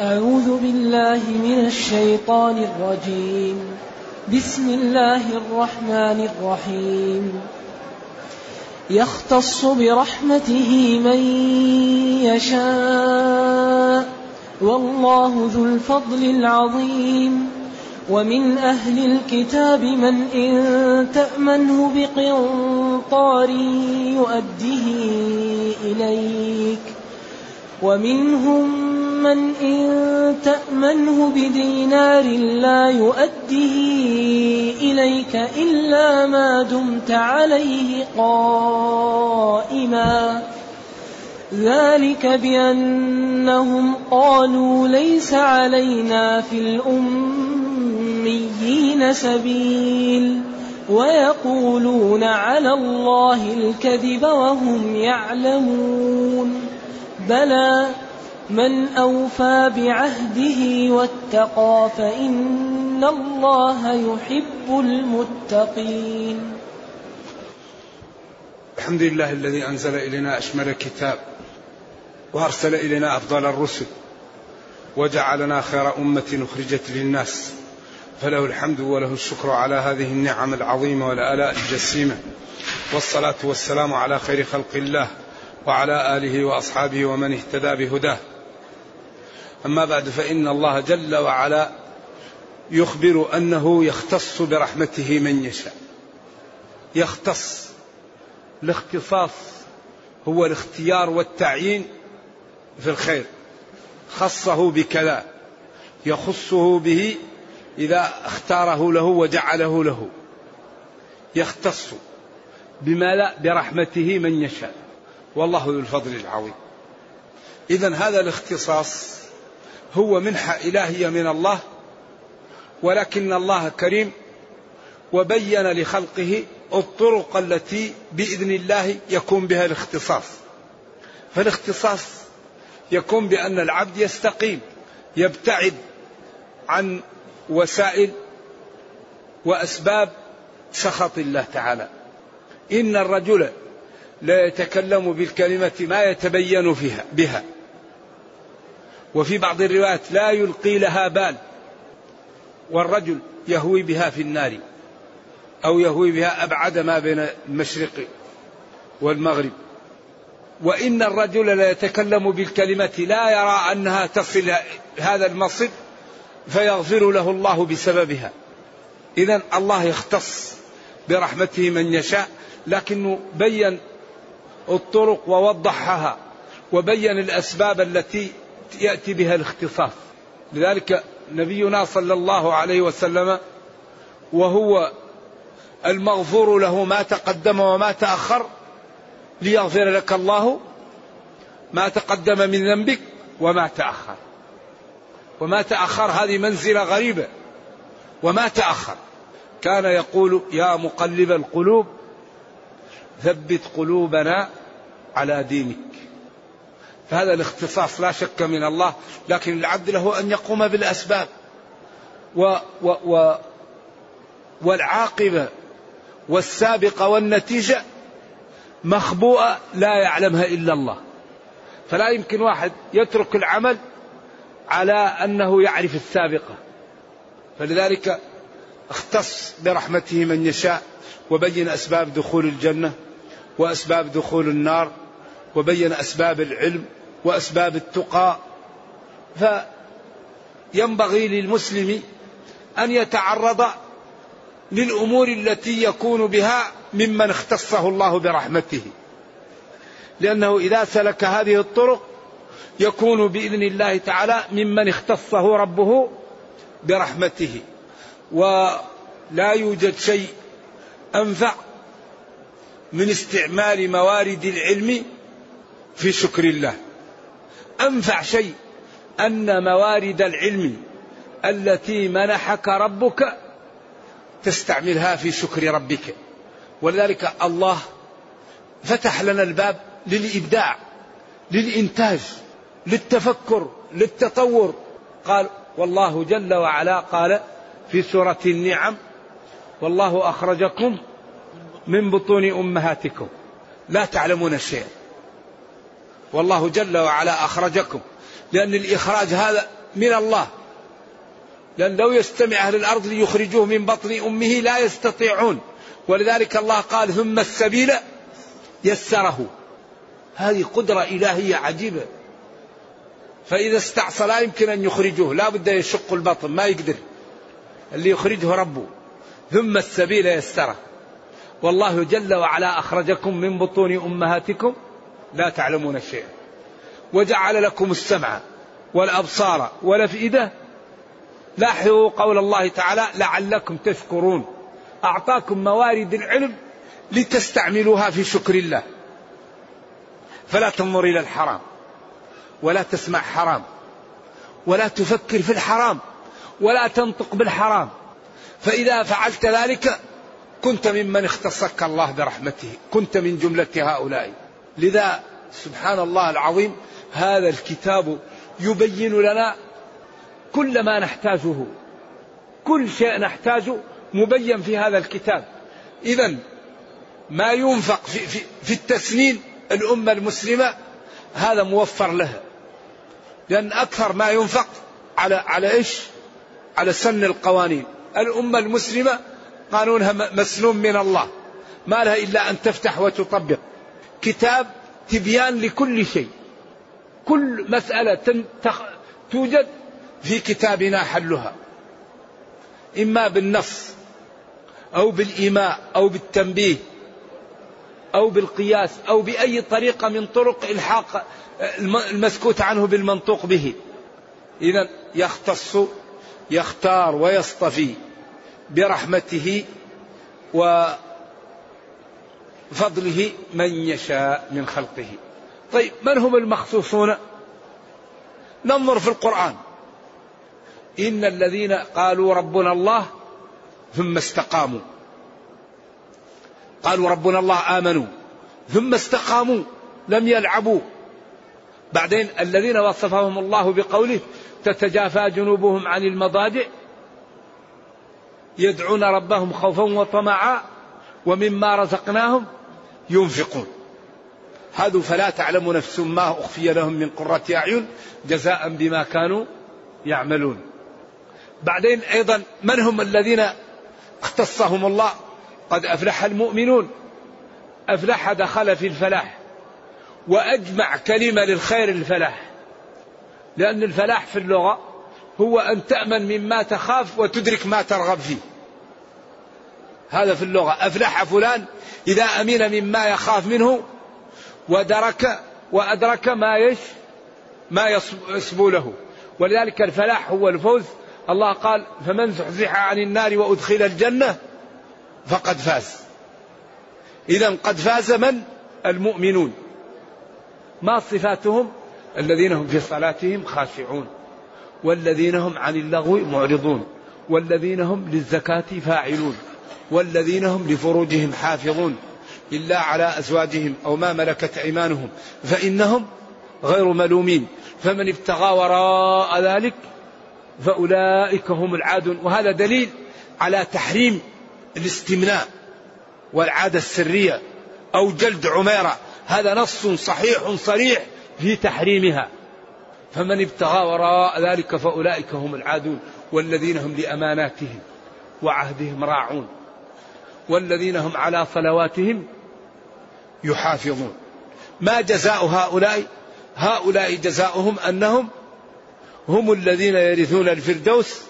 أعوذ بالله من الشيطان الرجيم. بسم الله الرحمن الرحيم. يختص برحمته من يشاء. والله ذو الفضل العظيم. ومن أهل الكتاب من إن تأمنه بقنطار يؤده إليك. ومنهم من إن تأمنه بدينار لا يؤديه إليك إلا ما دمت عليه قائما. ذلك بأنهم قالوا ليس علينا في الأميين سبيل ويقولون على الله الكذب وهم يعلمون. بلى من أوفى بعهده واتقى فإن الله يحب المتقين. الحمد لله الذي أنزل إلينا أشمل الكتاب وأرسل إلينا أفضل الرسل وجعلنا خير أمة أخرجت للناس فله الحمد وله الشكر على هذه النعم العظيمة والآلاء الجسيمة والصلاة والسلام على خير خلق الله وعلى آله وأصحابه ومن اهتدى بهداه. أما بعد فإن الله جل وعلا يخبر أنه يختص برحمته من يشاء. يختص. الاختصاص هو الاختيار والتعيين في الخير. خصه بكذا. يخصه به إذا اختاره له وجعله له. يختص بما لا برحمته من يشاء. والله ذو الفضل العظيم. إذا هذا الاختصاص هو منحة إلهية من الله ولكن الله كريم وبين لخلقه الطرق التي بإذن الله يكون بها الاختصاص. فالاختصاص يكون بأن العبد يستقيم يبتعد عن وسائل وأسباب سخط الله تعالى. إن الرجل لا يتكلم بالكلمة ما يتبين فيها بها. وفي بعض الروايات لا يلقي لها بال والرجل يهوي بها في النار أو يهوي بها أبعد ما بين المشرق والمغرب. وإن الرجل لا يتكلم بالكلمة لا يرى أنها تصل هذا المصب فيغفر له الله بسببها. إذا الله يختص برحمته من يشاء لكنه بين الطرق ووضحها وبين الأسباب التي يأتي بها الاختصاص. لذلك نبينا صلى الله عليه وسلم وهو المغفور له ما تقدم وما تأخر ليغفر لك الله ما تقدم من ذنبك وما تأخر. وما تأخر هذه منزلة غريبة. وما تأخر. كان يقول يا مقلب القلوب ثبت قلوبنا على دينك. فهذا الاختصاص لا شك من الله لكن العبد له أن يقوم بالأسباب. و و و والعاقبة والسابقة والنتيجة مخبوءة لا يعلمها إلا الله. فلا يمكن واحد يترك العمل على أنه يعرف السابقة. فلذلك اختص برحمته من يشاء وبين أسباب دخول الجنة وأسباب دخول النار وبين أسباب العلم وأسباب التقى. فينبغي للمسلم أن يتعرض للأمور التي يكون بها ممن اختصه الله برحمته. لأنه إذا سلك هذه الطرق يكون بإذن الله تعالى ممن اختصه ربه برحمته. ولا يوجد شيء أنفع من استعمال موارد العلم في شكر الله. أنفع شيء أن موارد العلم التي منحك ربك تستعملها في شكر ربك. ولذلك الله فتح لنا الباب للإبداع للإنتاج للتفكر للتطور. قال والله جل وعلا قال في سورة النعم والله أخرجكم من بطون أمهاتكم. لا تعلمون شيئا. والله جل وعلا أخرجكم. لأن الإخراج هذا من الله. لأن لو يستمع أهل الأرض ليخرجوه من بطن أمه لا يستطيعون. ولذلك الله قال ثم السبيل يسره. هذه قدرة إلهية عجيبة. فإذا استعصى لا يمكن أن يخرجوه. لا بد يشق البطن ما يقدر. اللي يخرجه ربه. ثم السبيل يسره. والله جل وعلا أخرجكم من بطون أمهاتكم. لا تعلمون شيئا. وجعل لكم السمع والأبصار والأفئدة. لاحظوا قول الله تعالى لعلكم تشكرون. أعطاكم موارد العلم لتستعملوها في شكر الله. فلا تنظر إلى الحرام ولا تسمع حرام ولا تفكر في الحرام ولا تنطق بالحرام. فإذا فعلت ذلك كنت ممن اختصك الله برحمته كنت من جملة هؤلاء. لذا سبحان الله العظيم هذا الكتاب يبين لنا كل ما نحتاجه كل شيء نحتاجه مبين في هذا الكتاب. إذا ما ينفق في, في, في التسنين الأمة المسلمة هذا موفر لها لأن أكثر ما ينفق على على إيش؟ على سن القوانين. الأمة المسلمة قانونها مسنون من الله. ما لها إلا أن تفتح وتطبق. كتاب تبيان لكل شيء. كل مسألة توجد في كتابنا حلها. إما بالنص أو بالإيماء أو بالتنبيه أو بالقياس أو بأي طريقة من طرق إلحاق المسكوت عنه بالمنطوق به. إذا يختص يختار ويصطفي برحمته وفضله من يشاء من خلقه. طيب من هم المخصوصون؟ ننظر في القرآن. إن الذين قالوا ربنا الله ثم استقاموا. قالوا ربنا الله آمنوا ثم استقاموا لم يلعبوا. بعدين الذين وصفهم الله بقوله تتجافى جنوبهم عن المضاجع يدعون ربهم خوفا وطمعا ومما رزقناهم ينفقون. هذا فلا تعلم نفس ما أخفي لهم من قرة أعين جزاء بما كانوا يعملون. بعدين أيضا من هم الذين اختصهم الله؟ قد أفلح المؤمنون. أفلح دخل في الفلاح وأجمع كلمة للخير الفلاح. لأن الفلاح في اللغة هو أن تأمن مما تخاف وتدرك ما ترغب فيه. هذا في اللغة. أفلح فلان إذا أمن مما يخاف منه ودرك وأدرك ما يش ما يصبو له. ولذلك الفلاح هو الفوز. الله قال فمن زحزح عن النار وأدخل الجنة فقد فاز. إذا قد فاز من؟ المؤمنون. ما صفاتهم؟ الذين هم في صلاتهم خاشعون. والذين هم عن اللغو معرضون. والذين هم للزكاة فاعلون. والذين هم لفروجهم حافظون إلا على أزواجهم أو ما ملكت أيمانهم فإنهم غير ملومين. فمن ابتغى وراء ذلك فأولئك هم العادون. وهذا دليل على تحريم الاستمناء والعادة السرية أو جلد عميرة. هذا نص صحيح صريح في تحريمها. فمن ابتغى وراء ذلك فأولئك هم العادون. والذين هم لأماناتهم وعهدهم راعون. والذين هم على صلواتهم يحافظون. ما جزاء هؤلاء؟ هؤلاء جزاؤهم أنهم هم الذين يرثون الفردوس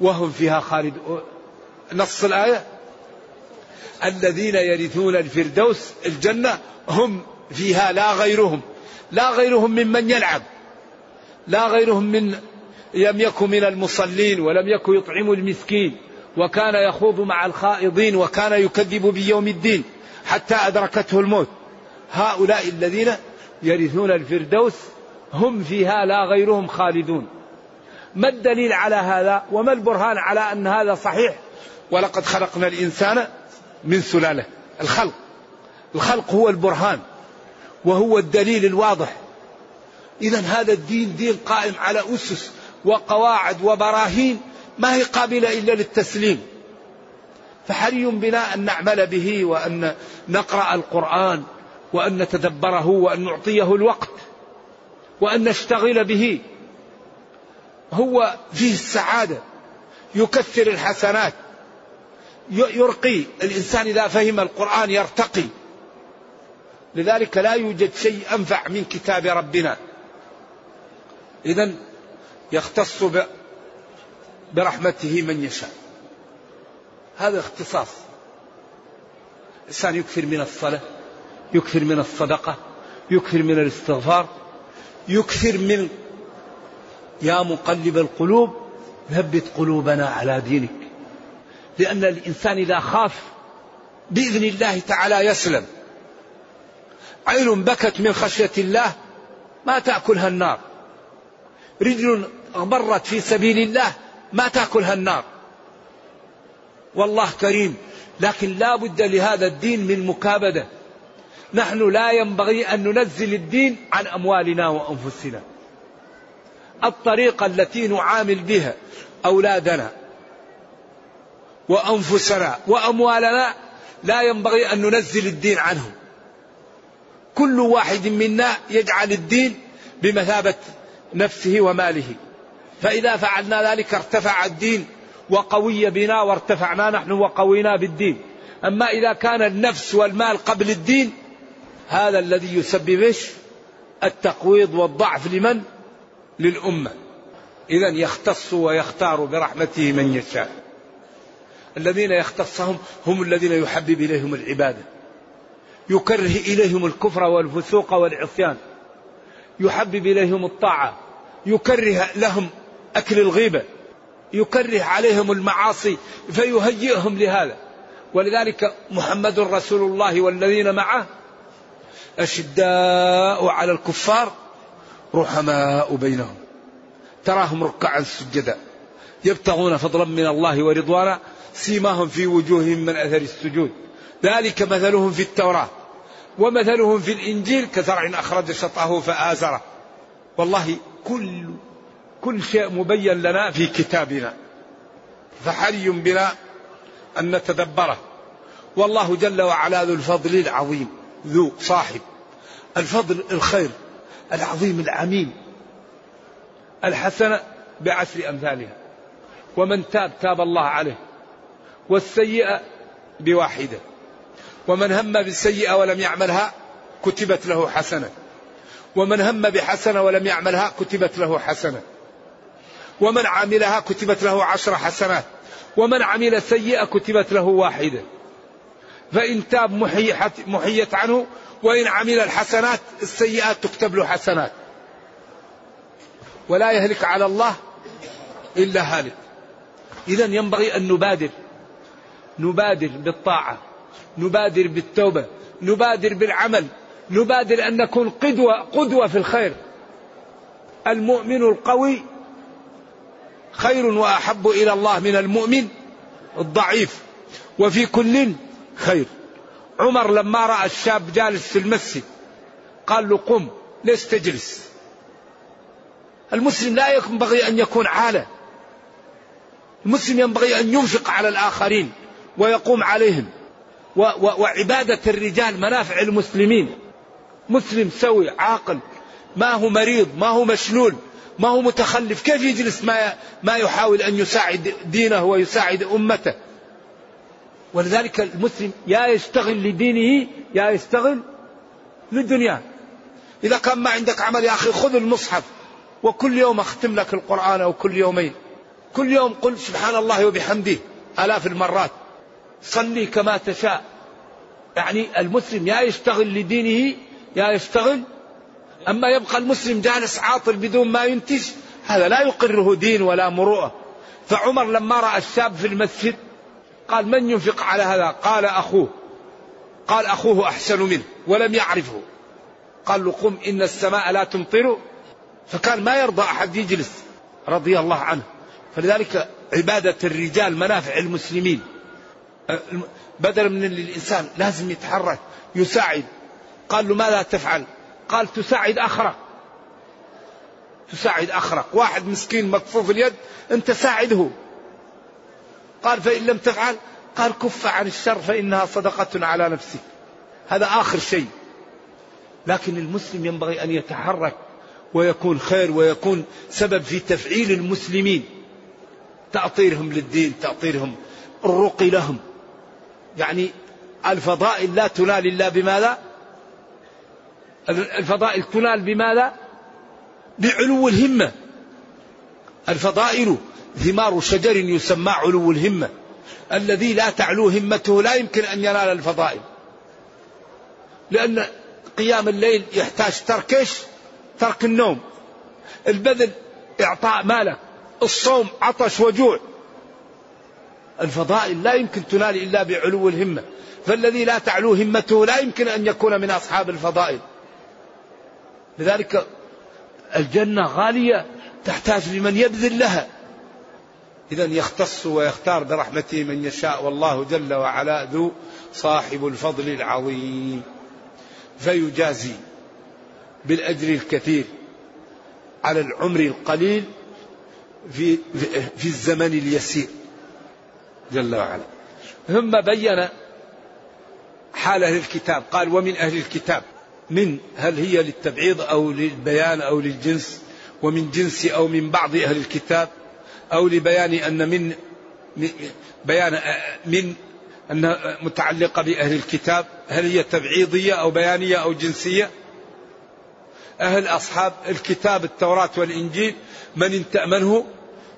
وهم فيها خالد نص الآية. الذين يرثون الفردوس الجنة هم فيها لا غيرهم. لا غيرهم ممن يلعب. لا غيرهم من لم يكن من المصلين ولم يكن يطعم المسكين. وكان يخوض مع الخائضين وكان يكذب بيوم الدين حتى أدركته الموت. هؤلاء الذين يرثون الفردوس هم فيها لا غيرهم خالدون. ما الدليل على هذا وما البرهان على أن هذا صحيح؟ ولقد خلقنا الإنسان من سلالة الخلق. الخلق هو البرهان وهو الدليل الواضح. إذا هذا الدين دين قائم على أسس وقواعد وبراهين ما هي قابلة إلا للتسليم. فحري بنا أن نعمل به وأن نقرأ القرآن وأن نتدبره وأن نعطيه الوقت وأن نشتغل به. هو فيه السعادة. يكثر الحسنات. يرقي. الإنسان إذا فهم القرآن يرتقي. لذلك لا يوجد شيء أنفع من كتاب ربنا. إذا يختص برحمته من يشاء. هذا اختصاص. الإنسان يكثر من الصلاة يكثر من الصدقة يكثر من الاستغفار يكثر من يا مقلب القلوب ثبت قلوبنا على دينك. لأن الإنسان إذا خاف بإذن الله تعالى يسلم. عين بكت من خشية الله ما تأكلها النار. رجل غبرت في سبيل الله ما تأكلها النار. والله كريم. لكن لا بد لهذا الدين من مكابدة. نحن لا ينبغي أن ننزل الدين عن أموالنا وأنفسنا. الطريقة التي نعامل بها أولادنا وأنفسنا وأموالنا لا ينبغي أن ننزل الدين عنهم. كل واحد منا يجعل الدين بمثابة نفسه وماله. فإذا فعلنا ذلك ارتفع الدين وقوي بنا وارتفعنا نحن وقوينا بالدين. أما إذا كان النفس والمال قبل الدين هذا الذي يسبب التقويض والضعف لمن؟ للأمة. إذا يختص ويختار برحمته من يشاء. الذين يختصهم هم الذين يحبب إليهم العبادة. يكره إليهم الكفر والفسوق والعصيان. يحبب إليهم الطاعة. يكره لهم أكل الغيبة يكره عليهم المعاصي فيهيئهم لهذا. ولذلك محمد رسول الله والذين معه أشداء على الكفار رحماء بينهم. تراهم ركعا سجدا يبتغون فضلا من الله ورضوانا سيماهم في وجوههم من أثر السجود. ذلك مثلهم في التوراة ومثلهم في الإنجيل كزرع أخرج شطأه فآزره. والله كل كل شيء مبين لنا في كتابنا. فحري بنا أن نتدبره. والله جل وعلا ذو الفضل العظيم ذو صاحب. الفضل الخير العظيم العميم الحسنة بعشر أمثالها. ومن تاب تاب الله عليه. والسيئة بواحدة. ومن هم بالسيئة ولم يعملها كتبت له حسنة. ومن هم بحسنة ولم يعملها كتبت له حسنة. ومن عملها كتبت له عشر حسنات ومن عمل سيئة كتبت له واحدة فإن تاب محيت عنه وإن عمل الحسنات السيئات تكتب له حسنات. ولا يهلك على الله إلا هالك. إذا ينبغي أن نبادر. نبادر بالطاعة نبادر بالتوبة نبادر بالعمل نبادر أن نكون قدوة قدوة في الخير. المؤمن القوي خير وأحب إلى الله من المؤمن الضعيف. وفي كل خير. عمر لما رأى الشاب جالس في المسجد قال له قم ليش تجلس؟ المسلم لا ينبغي أن يكون عالة. المسلم ينبغي أن ينفق على الآخرين ويقوم عليهم. و و وعبادة الرجال منافع المسلمين. مسلم سوي عاقل ما هو مريض ما هو مشلول. ما هو متخلف. كيف يجلس ما ما يحاول أن يساعد دينه ويساعد أمته؟ ولذلك المسلم يا يشتغل لدينه يا يشتغل للدنيا. إذا كان ما عندك عمل يا أخي خذ المصحف وكل يوم أختم لك القرآن أو كل يومين. كل يوم قل سبحان الله وبحمده آلاف المرات. صلي كما تشاء. يعني المسلم يا يشتغل لدينه يا يشتغل أما يبقى المسلم جالس عاطل بدون ما ينتج هذا لا يقره دين ولا مروءة. فعمر لما رأى الشاب في المسجد قال من ينفق على هذا؟ قال أخوه. قال أخوه أحسن منه ولم يعرفه. قال له قم إن السماء لا تمطر. فكان ما يرضى أحد يجلس رضي الله عنه. فلذلك عبادة الرجال منافع المسلمين. بدل من الإنسان لازم يتحرك يساعد. قال له ماذا تفعل؟ قال تساعد أخرق تساعد أخرق واحد مسكين مكفوف اليد أنت ساعده. قال فإن لم تفعل قال كف عن الشر فإنها صدقة على نفسك. هذا آخر شيء. لكن المسلم ينبغي أن يتحرك ويكون خير ويكون سبب في تفعيل المسلمين. تأطيرهم للدين تأطيرهم الرقي لهم. يعني الفضائل لا تنال إلا بماذا؟ الفضائل تنال بماذا؟ بعلو الهمة. الفضائل ثمار شجر يسمى علو الهمة. الذي لا تعلو همته لا يمكن أن ينال الفضائل. لأن قيام الليل يحتاج تركش ترك النوم. البذل إعطاء مالك. الصوم عطش وجوع. الفضائل لا يمكن تنال إلا بعلو الهمة. فالذي لا تعلو همته لا يمكن أن يكون من أصحاب الفضائل. لذلك الجنة غالية تحتاج لمن يبذل لها. إذا يختص ويختار برحمته من يشاء والله جل وعلا ذو صاحب الفضل العظيم. فيجازي بالأجر الكثير على العمر القليل في, في الزمن اليسير. جل وعلا. ثم بين حال أهل الكتاب. قال ومن أهل الكتاب. من هل هي للتبعيض أو للبيان أو للجنس ومن جنس أو من بعض أهل الكتاب أو لبيان أن من بيان من أنها متعلقة بأهل الكتاب هل هي تبعيضية أو بيانية أو جنسية؟ أهل أصحاب الكتاب التوراة والإنجيل من إن تأمنه؟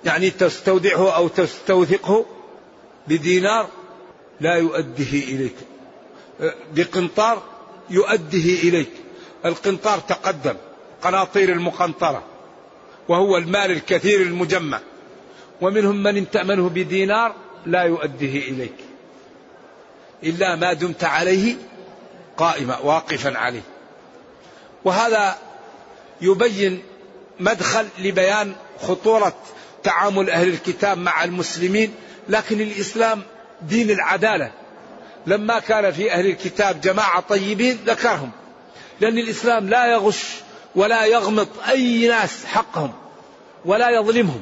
يعني تستودعه أو تستوثقه بدينار لا يؤديه إليك. بقنطار يؤديه إليك. القنطار تقدم قناطير المقنطرة وهو المال الكثير المجمع. ومنهم من إن تأمنه بدينار لا يؤديه إليك. إلا ما دمت عليه قائما واقفا عليه. وهذا يبين مدخل لبيان خطورة تعامل أهل الكتاب مع المسلمين لكن الإسلام دين العدالة. لما كان في أهل الكتاب جماعة طيبين ذكرهم لأن الإسلام لا يغش ولا يغمط أي ناس حقهم ولا يظلمهم.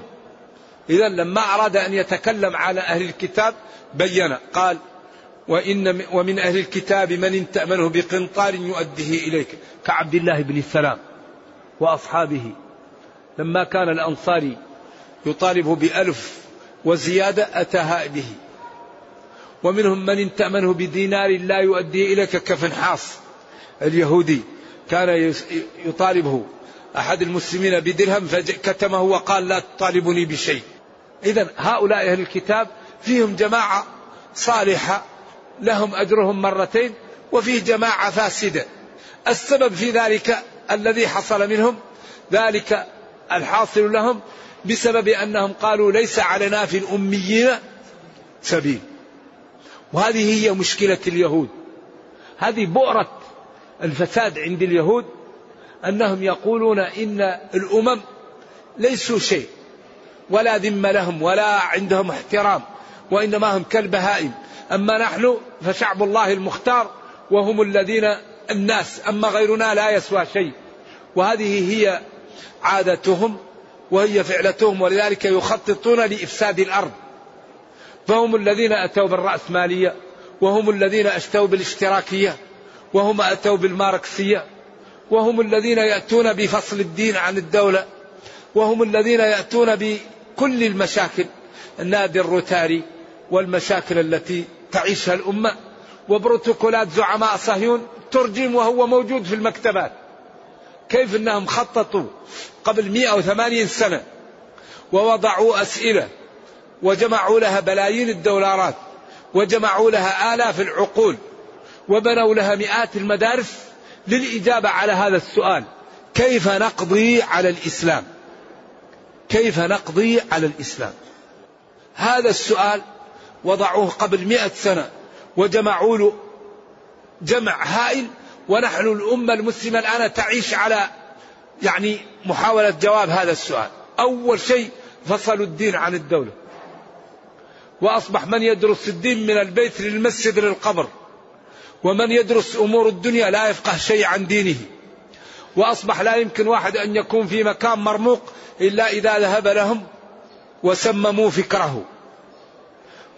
إذا لما أراد أن يتكلم على أهل الكتاب بين قال وإن ومن أهل الكتاب من إن تأمنه بقنطار يؤديه إليك. كعبد الله بن السلام وأصحابه. لما كان الأنصاري يطالب بألف وزيادة أتاها به. ومنهم من تأمنه بدينار لا يؤديه إليك كفنحاص اليهودي كان يطالبه أحد المسلمين بدرهم فكتمه وقال لا تطالبني بشيء. إذا هؤلاء أهل الكتاب فيهم جماعة صالحة لهم أجرهم مرتين وفيه جماعة فاسدة. السبب في ذلك الذي حصل منهم ذلك الحاصل لهم بسبب أنهم قالوا ليس علينا في الأميين سبيل. وهذه هي مشكلة اليهود. هذه بؤرة الفساد عند اليهود أنهم يقولون إن الأمم ليسوا شيء ولا ذم لهم ولا عندهم احترام وإنما هم كالبهائم. أما نحن فشعب الله المختار وهم الذين الناس أما غيرنا لا يسوى شيء. وهذه هي عادتهم وهي فعلتهم ولذلك يخططون لإفساد الأرض. فهم الذين أتوا بالرأسمالية وهم الذين أتوا بالاشتراكية وهم أتوا بالماركسية وهم الذين يأتون بفصل الدين عن الدولة وهم الذين يأتون بكل المشاكل النادي الروتاري والمشاكل التي تعيشها الأمة وبروتوكولات زعماء صهيون ترجم وهو موجود في المكتبات. كيف أنهم خططوا قبل 180 سنة ووضعوا أسئلة وجمعوا لها بلايين الدولارات وجمعوا لها آلاف العقول وبنوا لها مئات المدارس للإجابة على هذا السؤال كيف نقضي على الإسلام؟ كيف نقضي على الإسلام؟ هذا السؤال وضعوه قبل مئة سنة وجمعوا له جمع هائل ونحن الأمة المسلمة الآن تعيش على يعني محاولة جواب هذا السؤال. أول شيء فصلوا الدين عن الدولة. وأصبح من يدرس الدين من البيت للمسجد للقبر ومن يدرس أمور الدنيا لا يفقه شيء عن دينه. وأصبح لا يمكن واحد أن يكون في مكان مرموق إلا إذا ذهب لهم وسمموا فكره.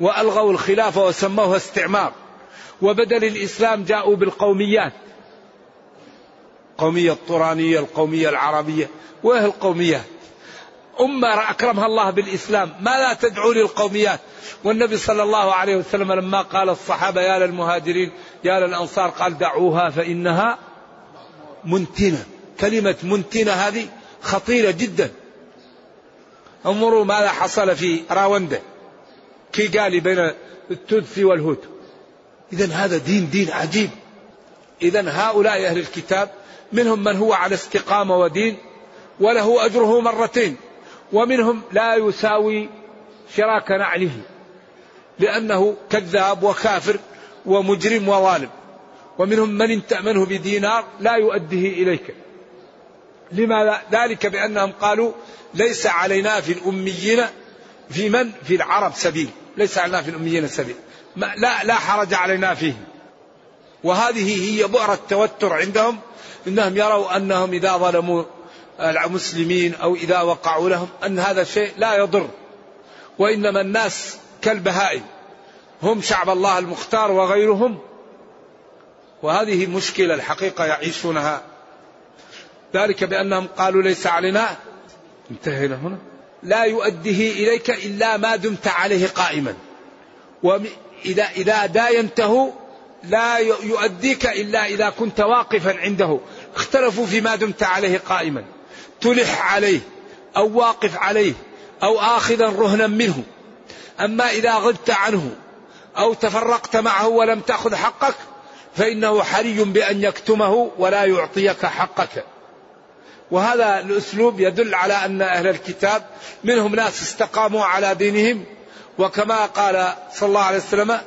وألغوا الخلافة وسموها استعمار. وبدل الإسلام جاءوا بالقوميات. القومية الطورانية القومية العربية. وإيه القوميات؟ أمة أكرمها الله بالإسلام. ما لا تدعو للقوميات. والنبي صلى الله عليه وسلم لما قال الصحابة يا للمهاجرين يا للأنصار قال دعوها فإنها منتنة. كلمة منتنة هذه خطيرة جدا. انظروا ماذا حصل في راوندا. كيغالي بين التوتسي والهوتو إذا هذا دين دين عجيب. إذا هؤلاء أهل الكتاب منهم من هو على استقامة ودين وله أجره مرتين. ومنهم لا يساوي شراك نعله لأنه كذاب وكافر ومجرم وظالم. ومنهم من تأمنه بدينار لا يؤديه إليك. لماذا ذلك بأنهم قالوا ليس علينا في الأميين في من؟ في العرب سبيل. ليس علينا في الأميين سبيل. لا لا حرج علينا فيه وهذه هي بؤرة التوتر عندهم إنهم يروا أنهم إذا ظلموا المسلمين أو إذا وقعوا لهم أن هذا الشيء لا يضر وإنما الناس كالبهائم هم شعب الله المختار وغيرهم. وهذه مشكلة الحقيقة يعيشونها. ذلك بأنهم قالوا ليس علينا. انتهينا هنا. لا يؤديه إليك إلا ما دمت عليه قائما. وإذا إذا داينته لا يؤديك إلا إذا كنت واقفا عنده. اختلفوا فيما دمت عليه قائما. تلح عليه أو واقف عليه أو آخذا رهنا منه. أما إذا غبت عنه أو تفرقت معه ولم تأخذ حقك فإنه حري بأن يكتمه ولا يعطيك حقك. وهذا الأسلوب يدل على أن أهل الكتاب منهم ناس استقاموا على دينهم وكما قال صلى الله عليه وسلم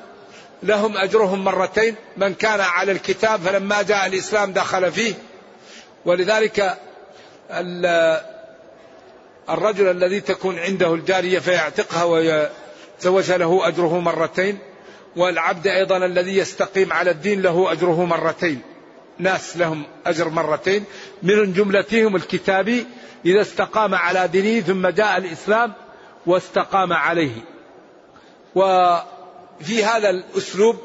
لهم أجرهم مرتين من كان على الكتاب فلما جاء الإسلام دخل فيه. ولذلك الرجل الذي تكون عنده الجارية فيعتقها ويتزوجها له أجره مرتين والعبد أيضا الذي يستقيم على الدين له أجره مرتين ناس لهم أجر مرتين. من جملتهم الكتابي إذا استقام على دينه ثم جاء الإسلام واستقام عليه. وفي هذا الأسلوب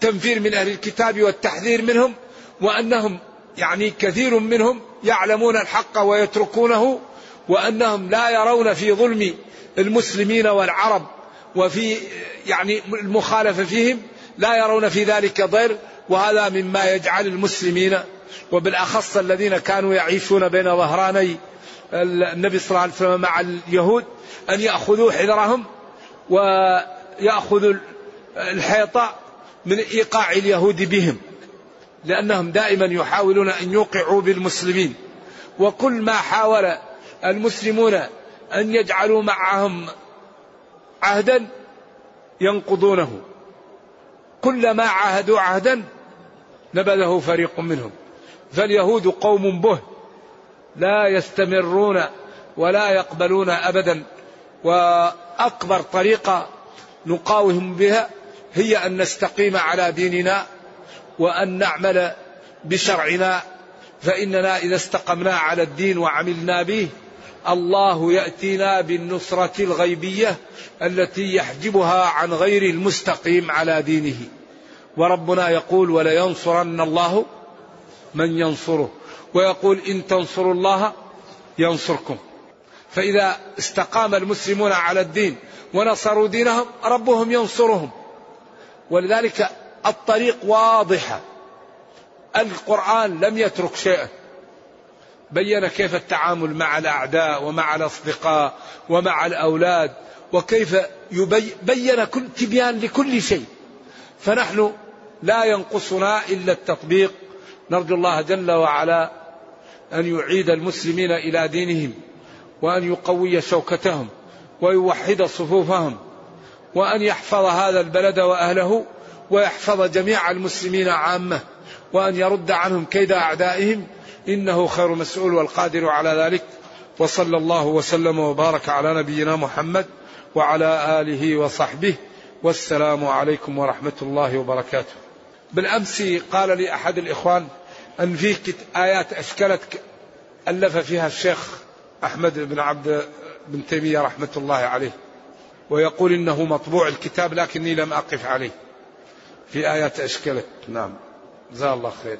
تنفير من أهل الكتاب والتحذير منهم وأنهم يعني كثير منهم يعلمون الحق ويتركونه وأنهم لا يرون في ظلم المسلمين والعرب وفي يعني المخالفة فيهم لا يرون في ذلك ضير وهذا مما يجعل المسلمين وبالأخص الذين كانوا يعيشون بين ظهراني النبي صلى الله عليه وسلم مع اليهود أن يأخذوا حذرهم ويأخذوا الحيطة من إيقاع اليهود بهم. لأنهم دائما يحاولون أن يوقعوا بالمسلمين. وكل ما حاول المسلمون أن يجعلوا معهم عهدا ينقضونه. كلما عاهدوا عهدا نبذه فريق منهم. فاليهود قوم به لا يستمرون ولا يقبلون ابدا. وأكبر طريقة نقاوم بها هي أن نستقيم على ديننا وأن نعمل بشرعنا فإننا إذا استقمنا على الدين وعملنا به الله يأتينا بالنصرة الغيبية التي يحجبها عن غير المستقيم على دينه. وربنا يقول ولينصرن الله من ينصره ويقول إن تنصروا الله ينصركم فإذا استقام المسلمون على الدين ونصروا دينهم ربهم ينصرهم. ولذلك الطريق واضحه القرآن لم يترك شيئا. بين كيف التعامل مع الأعداء ومع الأصدقاء ومع الأولاد وكيف يبين كل تبيان لكل شيء. فنحن لا ينقصنا إلا التطبيق. نرجو الله جل وعلا أن يعيد المسلمين إلى دينهم وأن يقوي شوكتهم ويوحد صفوفهم وأن يحفظ هذا البلد وأهله ويحفظ جميع المسلمين عامة وأن يرد عنهم كيد أعدائهم إنه خير مسؤول والقادر على ذلك وصلى الله وسلم وبارك على نبينا محمد وعلى آله وصحبه والسلام عليكم ورحمة الله وبركاته. بالأمس قال لي أحد الإخوان ان في آيات أشكلت ألف فيها الشيخ أحمد بن عبد بن تيمية رحمة الله عليه. ويقول إنه مطبوع الكتاب لكني لم أقف عليه. في آيات اشكلت، نعم. جزاه الله خير.